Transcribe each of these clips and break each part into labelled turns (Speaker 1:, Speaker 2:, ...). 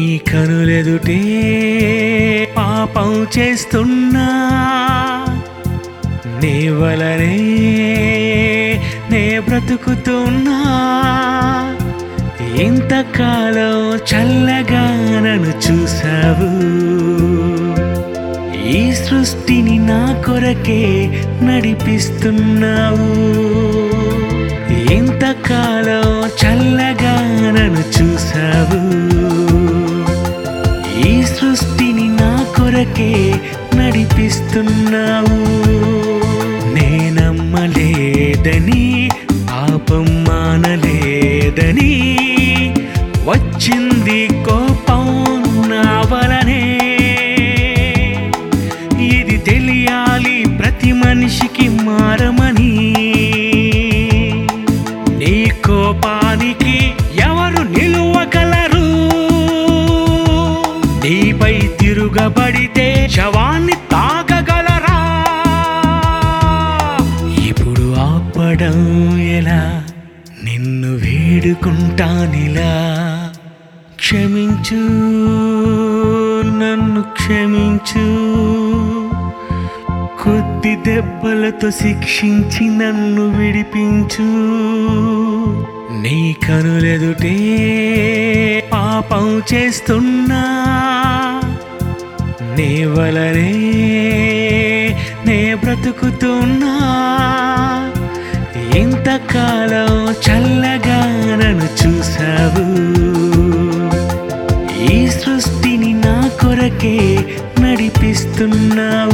Speaker 1: కనులెదుటే పాపం చేస్తున్నా. నీ వలనే నే బ్రతుకుతున్నా. ఇంతకాలం చల్లగా నన్ను చూసావు ఈ సృష్టిని నా కొరకే నడిపిస్తున్నావు. ఇంతకాలం చల్లగా నన్ను చూసావు కొరకే నడిపిస్తున్నావు. నేనమ్మలేదని పాపం మానలేదని వచ్చింది కోపం నా వలనే. ఇది తెలియాలి ప్రతి మనిషికి మారమని. నీ కోపానికి ఎవరు నిలువ తిరుగబడితే శవాన్ని తాగగలరా? ఇప్పుడు ఆపడం ఎలా? నిన్ను వేడుకుంటానిలా? క్షమించు నన్ను క్షమించు. కొద్ది దెబ్బలతో శిక్షించి నన్ను విడిపించు. నీ కనులెదుటే పాపం చేస్తున్నా. నీ వలనే నే బ్రతుకుతున్నా. ఇంతకాలం చల్లగా నన్ను చూసావు ఈ సృష్టిని నా కొరకే నడిపిస్తున్నావు.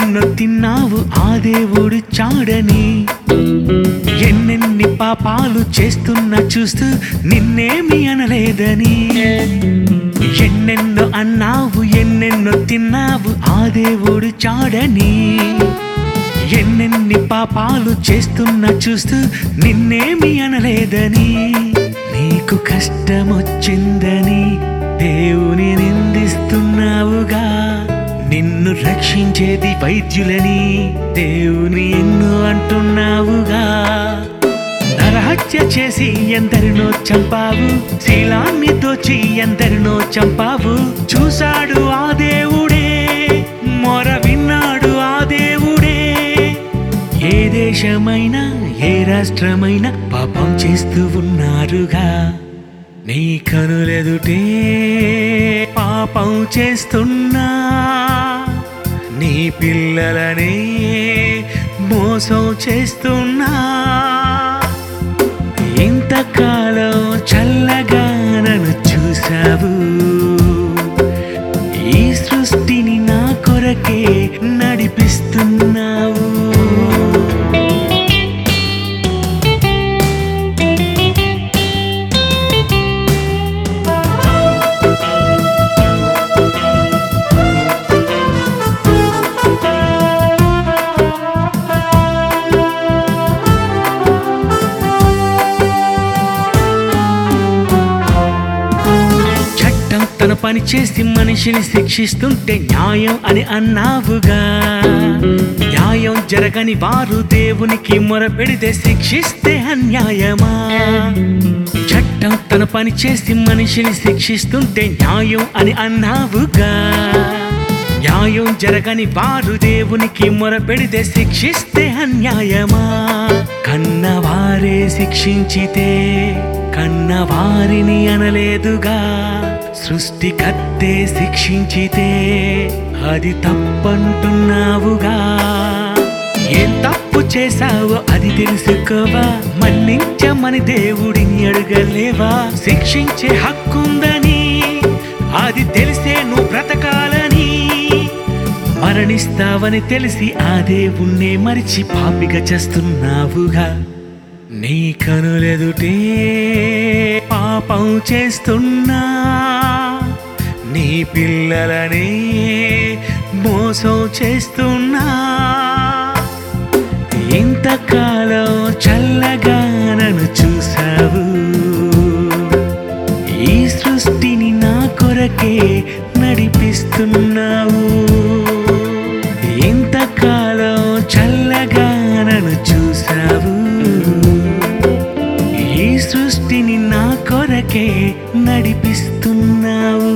Speaker 1: ఎన్నెన్నో తిన్నావు ఆ దేవుడు చాడని. ఎన్నెన్ని పాపాలు చేస్తున్నా చూస్తూ నిన్నేమి అనలేదని. ఎన్నెన్నో అన్నావు ఎన్నెన్నో తిన్నావు ఆ దేవుడు చాడని. ఎన్నెన్ని పాపాలు చేస్తున్నా చూస్తూ నిన్నేమి అనలేదని. నీకు కష్టమొచ్చిందని దేవుని నిందిస్తున్నావుగా. నిన్ను రక్షించేది వైద్యులని దేవుని ఎన్నో అంటున్నావుగా. నరహత్య చేసి ఎందరినో చంపావు శీలాన్ని దోచి ఎందరినో చంపావు. చూశాడు ఆ దేవుడే మొర విన్నాడు ఆ దేవుడే. ఏ దేశమైనా ఏ రాష్ట్రమైనా పాపం చేస్తూ ఉన్నారుగా. నీ కనులెదుటే పాపం చేస్తున్నా. నీ పిల్లలని మోసం చేస్తున్నా. ఇంతకాలం చల్లగా తన పని చేసి మనిషిని శిక్షిస్తుంటే న్యాయం అని అన్నావుగా. న్యాయం జరగని వారు దేవునికి మొరపెడితే శిక్షిస్తే అన్యాయమా? చట్టం తన పని చేసి మనిషిని శిక్షిస్తుంటే న్యాయం అని అన్నావుగా. న్యాయం జరగని వారు దేవునికి మొరపెడితే శిక్షిస్తే అన్యాయమా? కన్నవారే శిక్షించితే కన్నవారిని అనలేదుగా. సృష్టికర్తే శిక్షించితే అది తప్పంటున్నావుగా. ఏం తప్పు చేశావో అది తెలుసుకోవా? మన్నించమని దేవుడిని అడగలేవా? శిక్షించే హక్కుందని అది తెలిసే నువ్వు బ్రతకాలని. మరణిస్తావని తెలిసి ఆ దేవుణ్ణే మరిచి పాపిగా చేస్తున్నావుగా. నీ కనులెదుటే పాపం చేస్తున్నా. నీ పిల్లలనే మోసం చేస్తున్నా. ఇంతకాలం చల్లగా నన్ను చూసావు ఈ సృష్టిని నా కొరకే నడిపిస్తున్నావు కొరకే నడిపిస్తున్నావు.